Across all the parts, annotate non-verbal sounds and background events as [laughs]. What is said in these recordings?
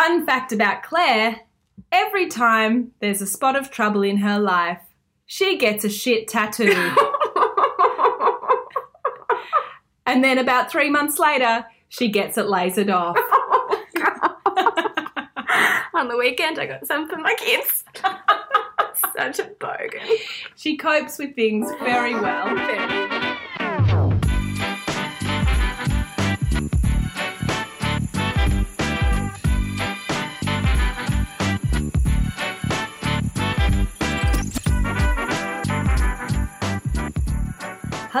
Fun fact about Claire every time there's a spot of trouble in her life, she gets a shit tattoo. [laughs] and then about three months later, she gets it lasered off. [laughs] Oh, On the weekend, I got some for my kids. [laughs] Such a bogan. She copes with things very well.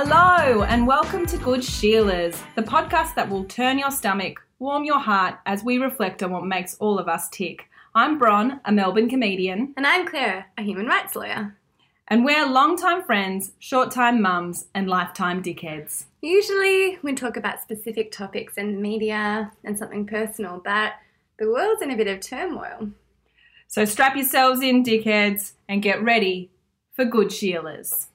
Hello, and welcome to Good Sheilas, the podcast that will turn your stomach, warm your heart as we reflect on what makes all of us tick. I'm Bron, a Melbourne comedian, And I'm Claire, a human rights lawyer. and we're longtime friends, short time mums, and lifetime dickheads. Usually, we talk about specific topics in the media and something personal, but the world's in a bit of turmoil. So strap yourselves in, dickheads, and get ready for Good Sheilas.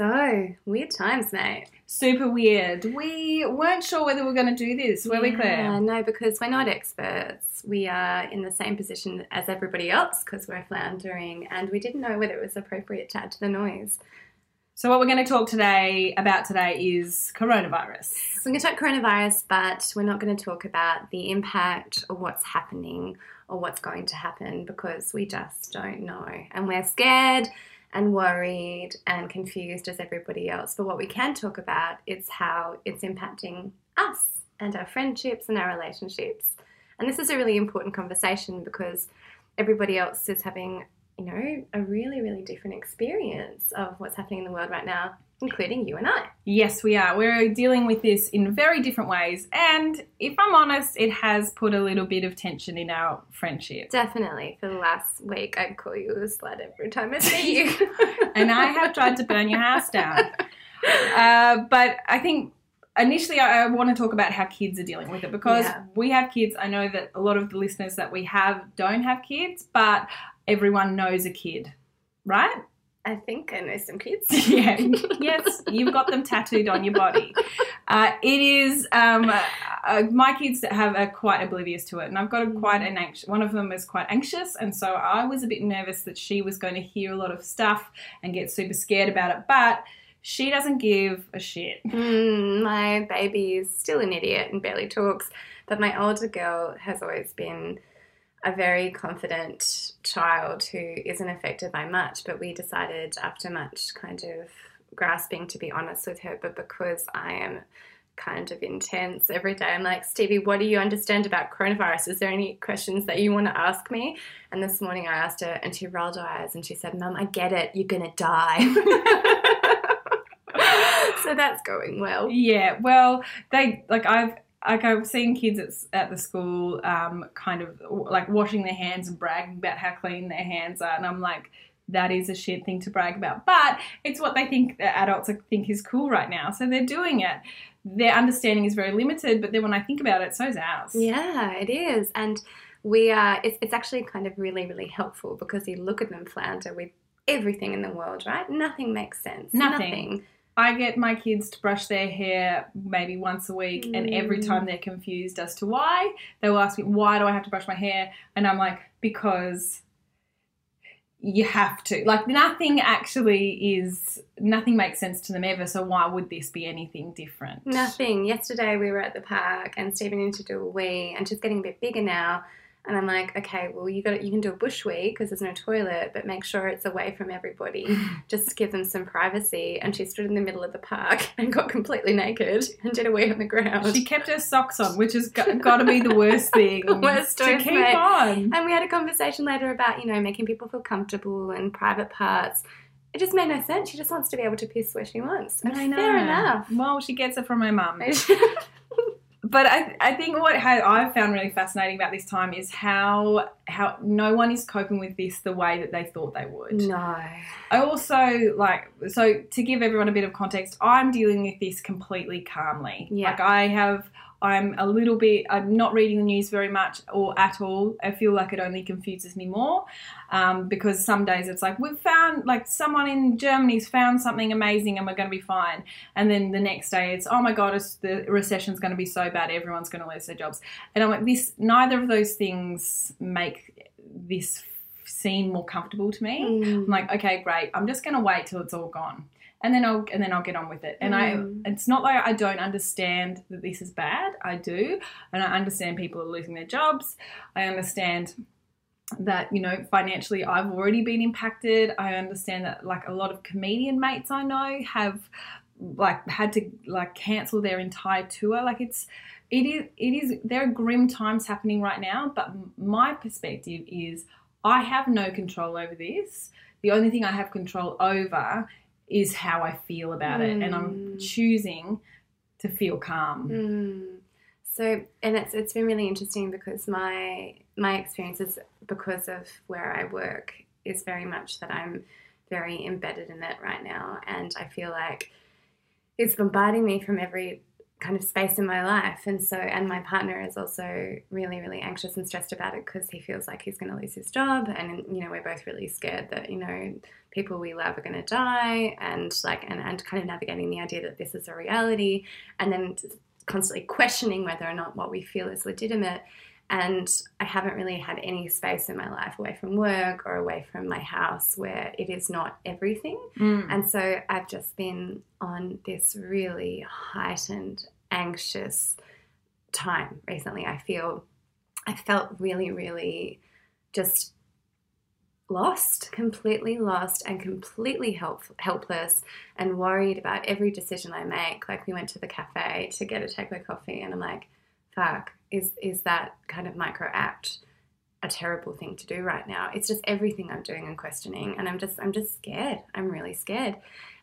So, weird times, mate. Super weird. We weren't sure whether we were going to do this, were we, Yeah, Claire? no, because we're not experts. We are in the same position as everybody else because we're floundering, and we didn't know whether it was appropriate to add to the noise. So, what we're going to talk today about today is coronavirus. So we're going to talk coronavirus, but we're not going to talk about the impact or what's happening or what's going to happen because we just don't know. And we're scared and worried and confused as everybody else. But what we can talk about is how it's impacting us and our friendships and our relationships. And this is a really important conversation because everybody else is having, you know, a really, really different experience of what's happening in the world right now, including you and I. Yes, we are. We're dealing with this in very different ways. And if I'm honest, it has put a little bit of tension in our friendship. Definitely. For the last week, I'd call you a slut every time I see [laughs] you. and I have tried to burn your house down. [laughs] Uh, but I think initially I, I want to talk about how kids are dealing with it because Yeah. we have kids. I know that a lot of the listeners that we have don't have kids, but everyone knows a kid, right? I think I know some kids. [laughs] yeah. Yes, you've got them tattooed on your body. Uh, it is um, uh, my kids that have are quite oblivious to it, and I've got a, quite an anxious. One of them is quite anxious, and so I was a bit nervous that she was going to hear a lot of stuff and get super scared about it. But she doesn't give a shit. Mm, my baby is still an idiot and barely talks, but my older girl has always been a very confident child who isn't affected by much. But we decided after much kind of grasping to be honest with her, but because I am kind of intense every day. I'm like, Stevie, what do you understand about coronavirus? Is there any questions that you want to ask me? And this morning I asked her, and she rolled her eyes and she said, Mum, I get it. You're to die. [laughs] so that's going well. Yeah, well, they like I've like I've seen kids at, at the school um, kind of like washing their hands and bragging about how clean their hands are, and I'm like, that is a shit thing to brag about, but it's what they think that adults think is cool right now, so they're doing it. Their understanding is very limited, but then when I think about it, so so's ours. Yeah, it is. And we are, it's, it's actually kind of really, really helpful because you look at them flounder with everything in the world, right? Nothing makes sense. Nothing. I get my kids to brush their hair maybe once a week, and every Mm. time they're confused as to why, they will ask me, Why do I have to brush my hair? And I'm like, Because you have to. Like, nothing actually is, nothing makes sense to them ever, so why would this be anything different? Nothing. Yesterday we were at the park and Stevie needed to do a wee, and she's getting a bit bigger now. And I'm like, okay, well, you got you can do a bush wee because there's no toilet, but make sure it's away from everybody. [laughs] Just give them some privacy. And she stood in the middle of the park [laughs] and got completely naked and did a wee on the ground. She kept her socks on, which has got, [laughs] got to be the worst thing Worst to keep mate. on. And we had a conversation later about, you know, making people feel comfortable and private parts. It just made no sense. She just wants to be able to piss where she wants. And I know. fair enough. Well, she gets it from her mum. But I, I think what ha- I've found really fascinating about this time is how how no one is coping with this the way that they thought they would. no. I also like so to give everyone a bit of context, I'm dealing with this completely calmly. Yeah. Like I have I'm a little bit, I'm not reading the news very much or at all. I feel like it only confuses me more um, because some days it's like, we've found, like, someone in Germany's found something amazing and we're going to be fine. And then the next day it's, oh my God, it's, the recession's going to be so bad, everyone's going to lose their jobs. And I'm like, this, neither of those things make this seem more comfortable to me. Mm. I'm like, okay, great. I'm just going to wait till it's all gone, and then I'll and then I'll get on with it. And Mm. I, it's not like I don't understand that this is bad. I do, and I understand people are losing their jobs. I understand that you know financially I've already been impacted. I understand that like a lot of comedian mates I know have like had to like cancel their entire tour. Like it's it is it is there are grim times happening right now. But my perspective is I have no control over this. The only thing I have control over is how I feel about it, and I'm Mm. choosing to feel calm. Mm. So, and it's it's been really interesting because my my experiences because of where I work is very much that I'm very embedded in it right now, and I feel like it's bombarding me from every kind of space in my life, and so and my partner is also really really anxious and stressed about it because he feels like he's going to lose his job, and you know we're both really scared that you know people we love are going to die, and like and and kind of navigating the idea that this is a reality, and then constantly questioning whether or not what we feel is legitimate. And I haven't really had any space in my life away from work or away from my house where it is not everything. Mm. And so I've just been on this really heightened, anxious time recently. I feel, I felt really, really just lost, completely lost, and completely help, helpless and worried about every decision I make. Like we went to the cafe to get a takeaway coffee, and I'm like, fuck, is, is that kind of micro act? a terrible thing to do right now. It's just everything I'm doing and questioning, and I'm just I'm just scared. I'm really scared,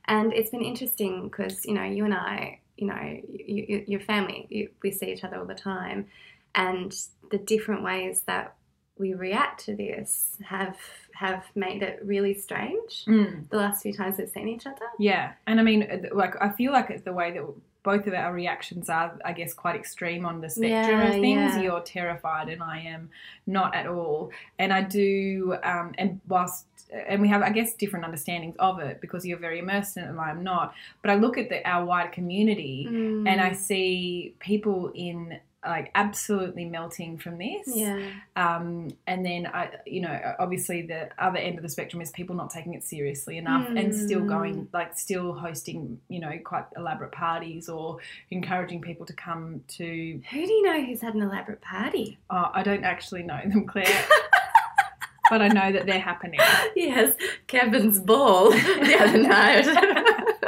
and it's been interesting because you know you and I, you know, you, you, your family, you, we see each other all the time, and the different ways that we react to this have have made it really strange. Mm. The last few times we've seen each other. Yeah, and I mean, like I feel like it's the way that both of our reactions are, I guess, quite extreme on the spectrum Yeah, of things. yeah. You're terrified, and I am not at all. And I do, um, and whilst, and we have, I guess, different understandings of it because you're very immersed in it, and I'm not. But I look at the, our wider community, and Mm. I see people in like absolutely melting from this. yeah. Um, and then I, you know, obviously the other end of the spectrum is people not taking it seriously enough and still Mm. going, like, still hosting, you know, quite elaborate parties or encouraging people to come to. Who do you know who's had an elaborate party? Oh, I don't actually know them, Claire, [laughs] but I know that they're happening. yes, Kevin's ball [laughs] the other night. [laughs]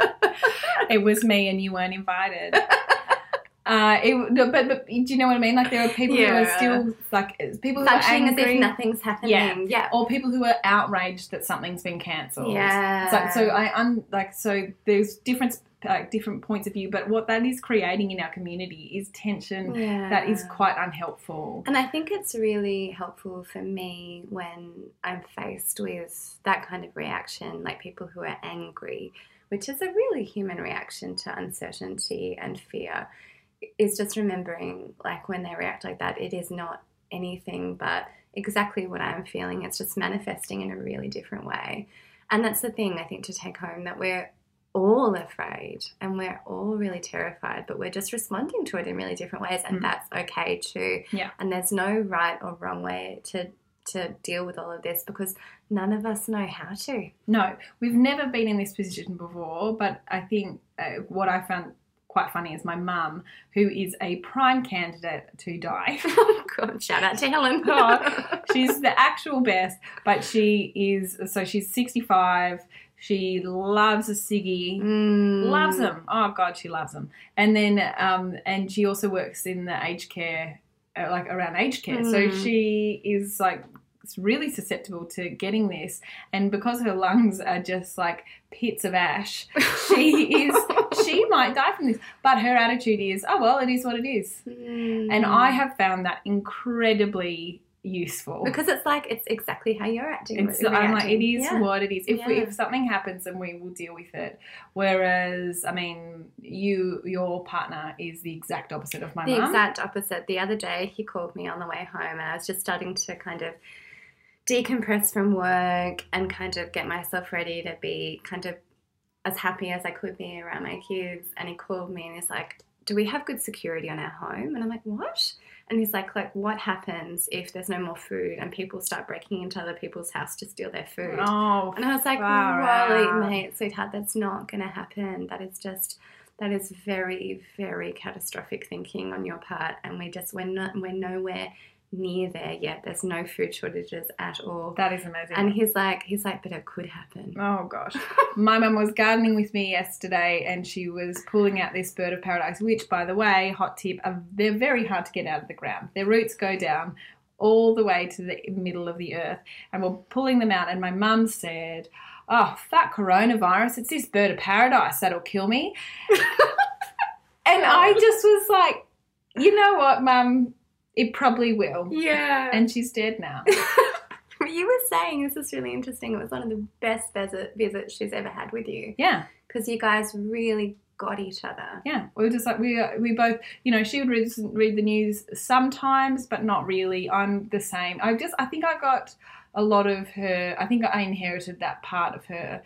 It was me, and you weren't invited. Uh, it, but, but do you know what I mean? Like there are people who are still like people who are Functioning as angry, if nothing's happening. Yeah. yeah. or people who are outraged that something's been cancelled. Yeah. So, so I un, like so there's different like different points of view, but what that is creating in our community is tension yeah. that is quite unhelpful. And I think it's really helpful for me when I'm faced with that kind of reaction, like people who are angry, which is a really human reaction to uncertainty and fear, is just remembering, like, when they react like that, it is not anything but exactly what I'm feeling. It's just manifesting in a really different way. And that's the thing I think to take home that we're all afraid and we're all really terrified, but we're just responding to it in really different ways, and Mm. that's okay too. Yeah. And there's no right or wrong way to to deal with all of this because none of us know how to. No, we've never been in this position before, but I think uh, what I found quite funny is my mum, who is a prime candidate to die. [laughs] oh God, shout out to Helen. [laughs] Oh, she's the actual best, but she is so she's 65. She loves a ciggy. Mm. loves them. Oh God, she loves them. And then, um, and she also works in the aged care, uh, like around aged care. So Mm. she is like really susceptible to getting this. And because her lungs are just like pits of ash, she is [laughs] she might die from this. But her attitude is, oh well, it is what it is. Mm. And I have found that incredibly useful. Because it's like it's exactly how you're acting. It's, I'm like, it is Yeah. what it is. If we, if something happens, then we will deal with it. Whereas, I mean, you, your partner is the exact opposite of my the mum. exact opposite. The other day, he called me on the way home, and I was just starting to kind of decompress from work and kind of get myself ready to be kind of as happy as I could be around my kids. And he called me and he's like, "Do we have good security on our home?" And I'm like, "What?" And he's like, "Like, what happens if there's no more food and people start breaking into other people's house to steal their food?" Oh, And I was like, "Wally, out. mate, sweetheart, that's not going to happen. That is just." That is very, very catastrophic thinking on your part, and we just we're not we're nowhere near there yet. There's no food shortages at all. that is amazing. And he's like, he's like, but it could happen. Oh gosh. [laughs] My mum was gardening with me yesterday and she was pulling out this bird of paradise, which by the way, hot tip, are, they're very hard to get out of the ground. Their roots go down all the way to the middle of the earth and we're pulling them out and my mum said, Oh, that coronavirus, it's this bird of paradise that'll kill me. [laughs] and I just was like, you know what, mum? It probably will. Yeah. And she's dead now. [laughs] you were saying this is really interesting. It was one of the best visit, visits she's ever had with you Yeah. because you guys really got each other. Yeah, we were just like we we both, you know, she would read read the news sometimes, but not really. I'm the same. I just I think I got a lot of her. I think I inherited that part of her,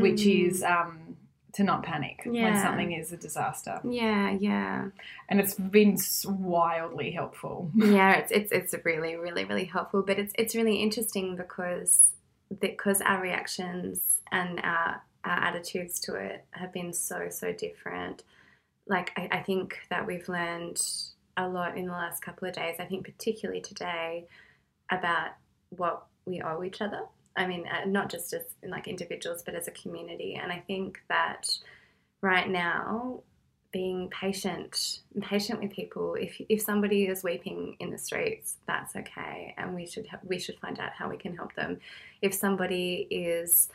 which Mm. is um, to not panic when something is a disaster, Yeah, yeah. and it's been wildly helpful. [laughs] yeah it's, it's it's really really really helpful but it's it's really interesting because because our reactions and our our attitudes to it have been so so different like I, I think that we've learned a lot in the last couple of days i think particularly today about what we owe each other i mean uh, not just as like individuals but as a community. And i think that right now being patient patient with people if if somebody is weeping in the streets that's okay. And we should ha- we should find out how we can help them. If somebody is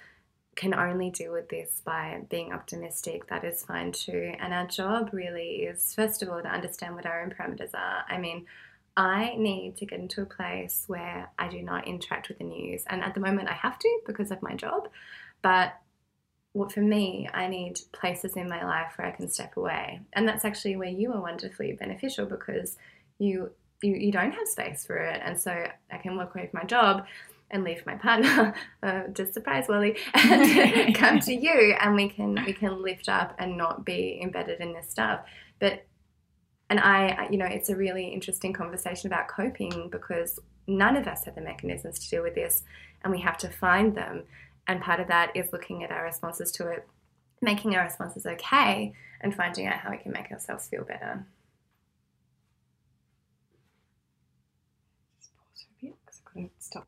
can only deal with this by being optimistic that is fine too. And our job really is first of all to understand what our own parameters are. I mean I need to get into a place where I do not interact with the news. And at the moment, I have to because of my job. But what for me, I need places in my life where I can step away. And that's actually where you are wonderfully beneficial because you you, you don't have space for it. And so I can walk away from my job and leave my partner, [laughs] uh, just surprise Wally, and [laughs] come to you and we can we can lift up and not be embedded in this stuff. But and I, you know, it's a really interesting conversation about coping because none of us have the mechanisms to deal with this and we have to find them. And part of that is looking at our responses to it, making our responses okay, and finding out how we can make ourselves feel better. Just pause for a bit 'cause I couldn't stop.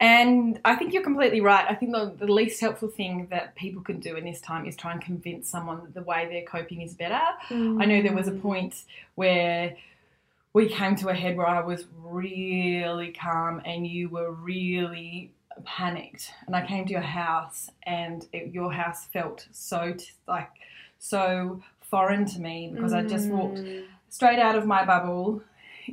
And I think you're completely right. I think the, the least helpful thing that people can do in this time is try and convince someone that the way they're coping is better. I know there was a point where we came to a head where I was really calm and you were really panicked. And I came to your house and it, your house felt so t- like so foreign to me because I just walked Mm. straight out of my bubble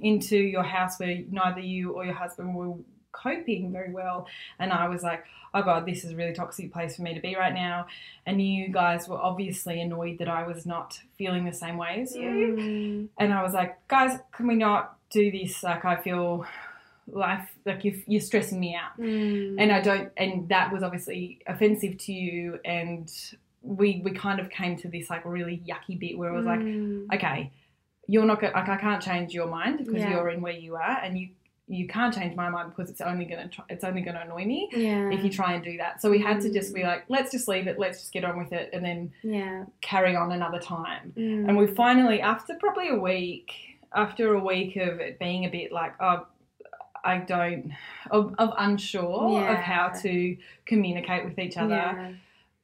into your house where neither you or your husband were coping very well and I was like oh god this is a really toxic place for me to be right now and you guys were obviously annoyed that I was not feeling the same way as you Mm. and I was like guys can we not do this like I feel life like you're, you're stressing me out Mm. and I don't and that was obviously offensive to you and we we kind of came to this like really yucky bit where i was like Mm. okay, you're not like I can't change your mind because Yeah. you're in where you are, and you you can't change my mind because it's only gonna try, it's only gonna annoy me yeah. if you try and do that. So we had to just be like, let's just leave it, let's just get on with it, and then yeah. carry on another time. Mm. And we finally, after probably a week, after a week of it being a bit like, oh. I don't, of, of unsure Yeah. of how to communicate with each other.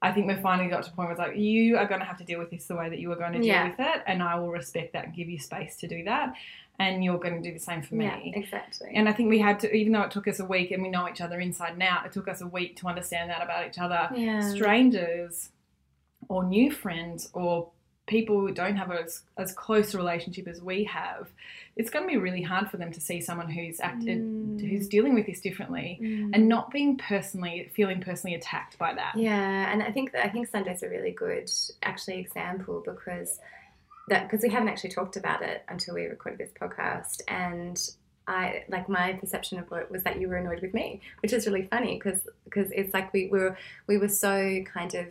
I think we finally got to a point where it's like, you are going to have to deal with this the way that you are going to deal Yeah. with it, and I will respect that and give you space to do that, and you're going to do the same for me. Yeah, exactly. And I think we had to, even though it took us a week and we know each other inside and out, it took us a week to understand that about each other. yeah. Strangers or new friends or people who don't have as, as close a relationship as we have, it's going to be really hard for them to see someone who's acted, Mm. who's dealing with this differently, and not being personally feeling personally attacked by that. Yeah, and I think that I think Sunday's a really good actually example because that because we haven't actually talked about it until we recorded this podcast, and I like my perception of it was that you were annoyed with me, which is really funny because because it's like we were we were so kind of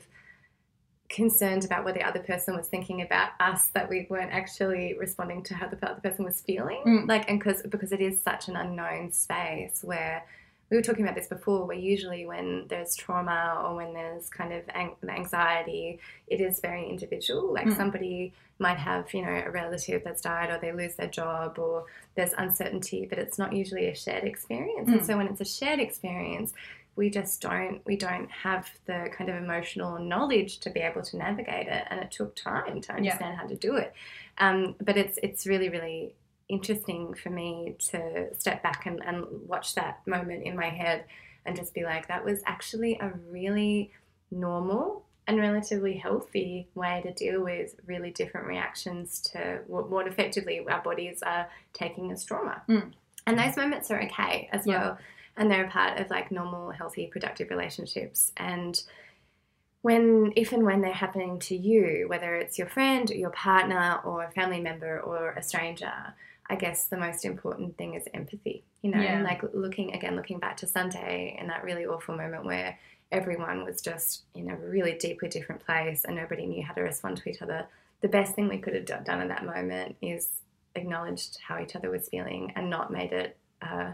concerned about what the other person was thinking about us that we weren't actually responding to how the other person was feeling Mm. like and because because it is such an unknown space where we were talking about this before where usually when there's trauma or when there's kind of ang- anxiety it is very individual like Mm. somebody might have you know a relative that's died or they lose their job or there's uncertainty but it's not usually a shared experience and Mm. so when it's a shared experience we just don't we don't have the kind of emotional knowledge to be able to navigate it and it took time to understand how to do it um, but it's it's really really interesting for me to step back and, and watch that moment in my head and just be like that was actually a really normal and relatively healthy way to deal with really different reactions to what, what effectively our bodies are taking as trauma Mm. and those moments are okay as Yeah. well and they're a part of like normal healthy productive relationships and when if and when they're happening to you whether it's your friend or your partner or a family member or a stranger i guess the most important thing is empathy you know Yeah. and like looking again looking back to sunday and that really awful moment where everyone was just in a really deeply different place and nobody knew how to respond to each other the best thing we could have done in that moment is acknowledged how each other was feeling and not made it a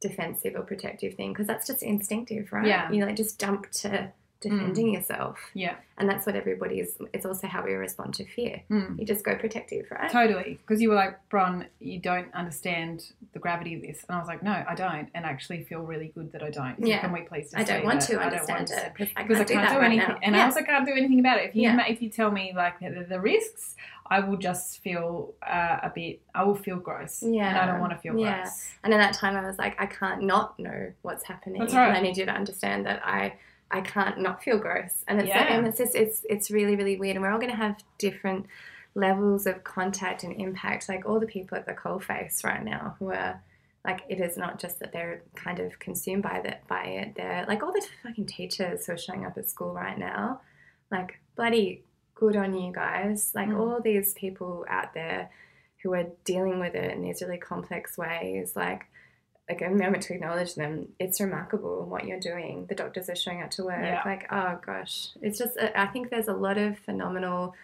defensive or protective thing because that's just instinctive right Yeah. you like just jump to defending yourself Yeah, and that's what everybody's it's also how we respond to fear Mm. you just go protective right totally. Because you were like, Bron, you don't understand the gravity of this, and I was like, no, I don't, and I actually feel really good that I don't. So Yeah. can we please? Just i don't want that to I don't understand want it because i I can't do do right anything, now and I also can't do anything about it. If you Yeah. if you tell me like the, the risks, I will just feel uh, a bit. I will feel gross, Yeah. and I don't want to feel Yeah. gross. And in that time, I was like, I can't not know what's happening. That's right. And I need you to understand that I, I can't not feel gross. And it's Yeah. and it's just it's it's really really weird. And we're all going to have different levels of contact and impact. Like all the people at the coalface right now who are like, it is not just that they're kind of consumed by that by it. They're like all the fucking teachers who are showing up at school right now. Like bloody good on you guys. Like Mm. all these people out there who are dealing with it in these really complex ways. Like, like a moment to acknowledge them. It's remarkable what you're doing. The doctors are showing up to work. Yeah. Like, oh gosh, it's just. I think there's a lot of phenomenal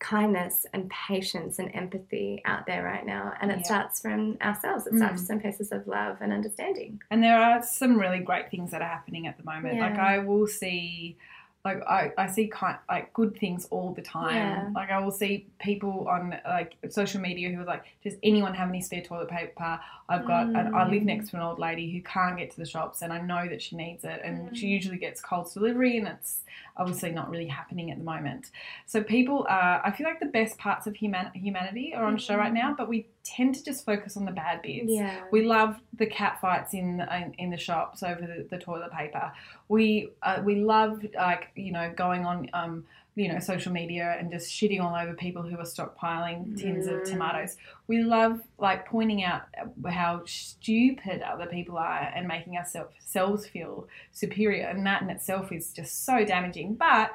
kindness and patience and empathy out there right now, and it Yeah. starts from ourselves. It Mm. starts from places of love and understanding. And there are some really great things that are happening at the moment. Like I will see, like I, I see kind like good things all the time. Yeah. Like I will see people on like social media who are like, does anyone have any spare toilet paper? I've got, and I live Mm. next to an old lady who can't get to the shops, and I know that she needs it, and she Mm. usually gets Coles delivery, and it's obviously not really happening at the moment. So people are, I feel like the best parts of human, humanity are on show right now, but we tend to just focus on the bad bits. Yeah. We love the cat fights in in, in the shops over the, the toilet paper. We uh, we love like you know going on um you know social media and just shitting all over people who are stockpiling tins of Mm. tomatoes. We love like pointing out how stupid other people are and making ourselves feel superior, and that in itself is just so damaging. But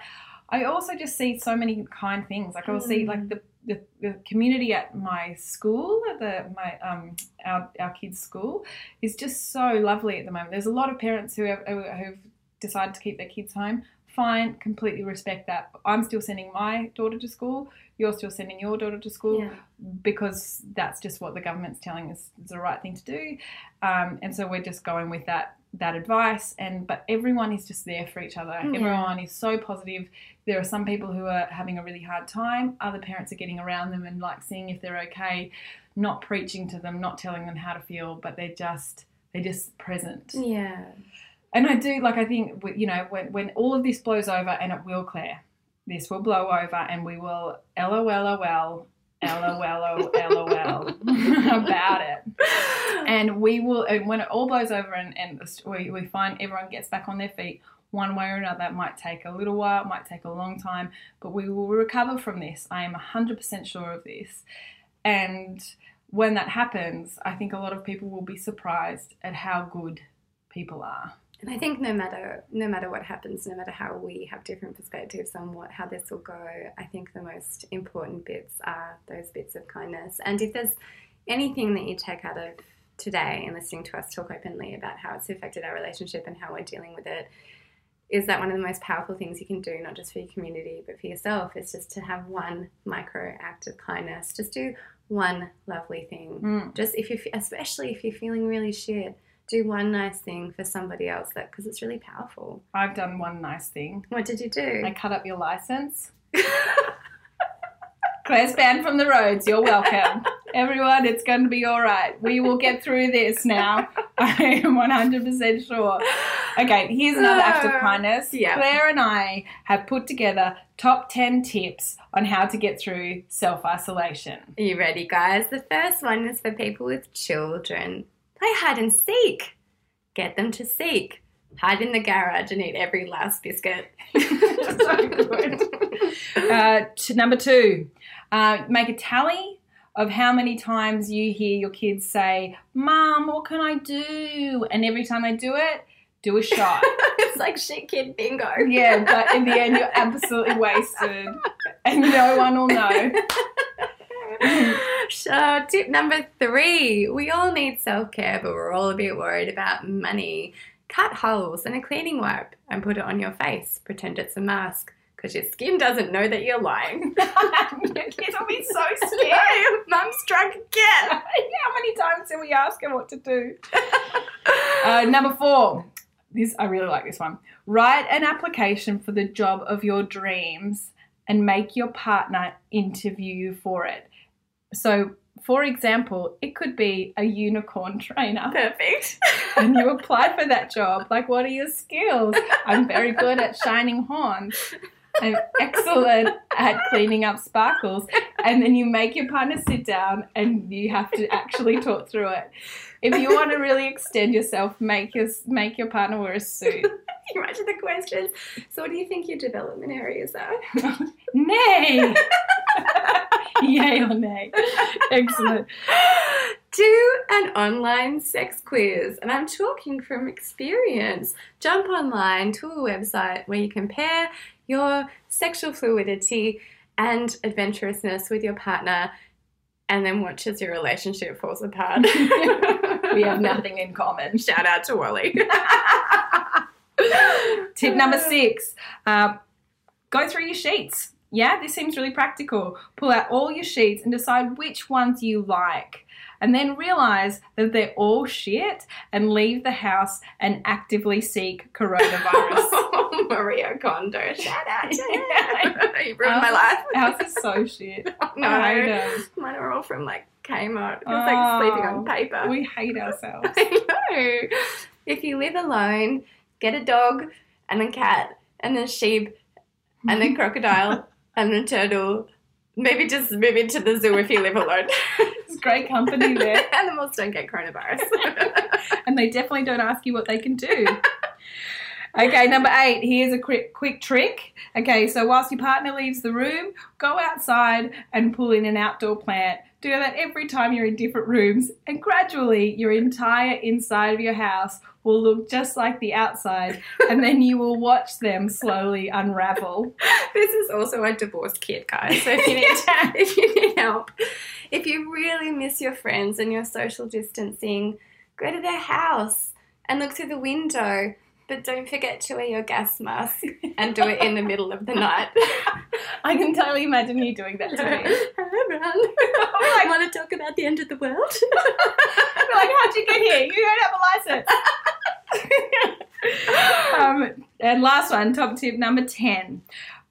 I also just see so many kind things. Like I will see Mm. like the the, the community at my school, at the my um our, our kids' school, is just so lovely at the moment. There's a lot of parents who have who've decided to keep their kids home. Fine, completely respect that. I'm still sending my daughter to school. You're still sending your daughter to school Yeah. because that's just what the government's telling us is the right thing to do. Um, and so we're just going with that that advice. And but everyone is just there for each other. Yeah. Everyone is so positive. There are some people who are having a really hard time. Other parents are getting around them and like seeing if they're okay, not preaching to them, not telling them how to feel, but they're just they're just present. Yeah. And I do like I think you know when when all of this blows over and it will clear, this will blow over and we will lol lol lol lol [laughs] about it. And we will, and when it all blows over and, and we, we find everyone gets back on their feet, one way or another. It might take a little while, it might take a long time, but we will recover from this. I am 100% sure of this. And when that happens, I think a lot of people will be surprised at how good people are. And I think no matter no matter what happens, no matter how we have different perspectives on what how this will go, I think the most important bits are those bits of kindness. And if there's anything that you take out of today and listening to us talk openly about how it's affected our relationship and how we're dealing with it, is that one of the most powerful things you can do, not just for your community, but for yourself, is just to have one micro act of kindness. Just do one lovely thing. Mm. Just if you, especially if you're feeling really shit, do one nice thing for somebody else. That because it's really powerful. I've done one nice thing. What did you do? I cut up your license. [laughs] Claire's banned from the roads. You're welcome. Everyone, it's going to be all right. We will get through this now. [laughs] I am 100% sure. Okay, here's another act of uh, kindness. Yeah. Claire and I have put together top 10 tips on how to get through self isolation. Are you ready, guys? The first one is for people with children. Play hide and seek. Get them to seek. Hide in the garage and eat every last biscuit. So [laughs] good. Uh, number two, uh, make a tally of how many times you hear your kids say, Mom, what can I do? And every time they do it, do a shot. [laughs] it's like shit kid bingo. yeah, but in the end, you're absolutely wasted and no one will know. [laughs] [laughs] So, tip number three we all need self care, but we're all a bit worried about money. Cut holes in a cleaning wipe and put it on your face. Pretend it's a mask because your skin doesn't know that you're lying. [laughs] your kids will be so [laughs] scared. Mum's drunk again. How many times did we ask her what to do? Uh, number four. This I really like this one. Write an application for the job of your dreams and make your partner interview you for it. So, for example, it could be a unicorn trainer Perfect. [laughs] and you apply for that job. Like, what are your skills? I'm very good at shining horns. I'm excellent at cleaning up sparkles. And then you make your partner sit down and you have to actually talk through it. If you want to really extend yourself, make your make your partner wear a suit. [laughs] Imagine the questions. So, what do you think your development areas are? [laughs] Nay! [laughs] Yay or nay? Excellent. Do an online sex quiz. And I'm talking from experience. Jump online to a website where you compare your sexual fluidity and adventurousness with your partner and then watch as your relationship falls apart. [laughs] We have nothing in common. Shout out to Wally. [laughs] Tip number six uh, go through your sheets. Yeah, this seems really practical. Pull out all your sheets and decide which ones you like. And then realize that they're all shit and leave the house and actively seek coronavirus. [laughs] Maria Kondo. Shout out to [laughs] her. you ruined my life. House is so shit. [laughs] no. I hate it. Mine are all from like Kmart. It's like sleeping on oh, paper. We hate ourselves. I know. If you live alone, get a dog and a cat and a sheep and a crocodile and a turtle. Maybe just move into the zoo if you live alone. [laughs] Great company there. [laughs] Animals don't get coronavirus. [laughs] and they definitely don't ask you what they can do. Okay, number eight. Here's a quick, quick trick. Okay, so whilst your partner leaves the room, go outside and pull in an outdoor plant. Do that every time you're in different rooms, and gradually your entire inside of your house will look just like the outside, and then you will watch them slowly unravel. [laughs] this is also a divorce kit, guys. So if you need [laughs] [laughs] if you need help, if you really miss your friends and your social distancing, go to their house and look through the window. But don't forget to wear your gas mask and do it in the middle of the night. I can totally imagine you doing that to me. Hello, everyone. want to talk about the end of the world? Like, how'd you get here? You don't have a license. [laughs] um, and last one, top tip number 10.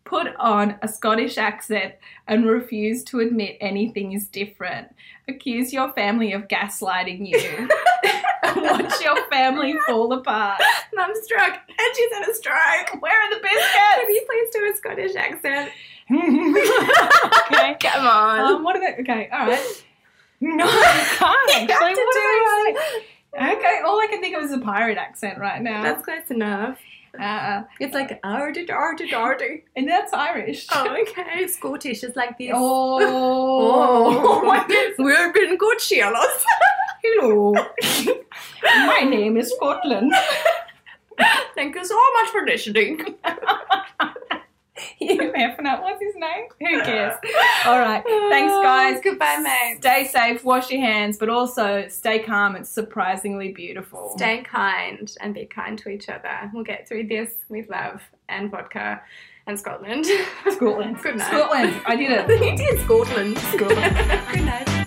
Put on a Scottish accent and refuse to admit anything is different. Accuse your family of gaslighting you. [laughs] [laughs] Watch your family fall apart. Mum's struck and she's had a stroke. Where are the Can biscuits? you please do a Scottish accent? okay. Come on. Um, what are they? Okay, all right. No, I can't. You have Like, to what do I do say? Okay, all I can think of is a pirate accent right now. That's close enough. Uh, It's like arty arty arty. and that's Irish. Oh, okay. Scottish is like this. Oh, Oh. [laughs] my goodness. We've been good, Sheilas. [laughs] Hello. [laughs] My name is Scotland. Thank you so much for listening. [laughs] Nut. What's his name? Who [laughs] cares? All right. Thanks, oh, guys. Goodbye, mate. Stay safe, wash your hands, but also stay calm. It's surprisingly beautiful. Stay kind and be kind to each other. We'll get through this with love and vodka and Scotland. Scotland. [laughs] Good night. Scotland. I did it. you did Scotland. Scotland. Good night.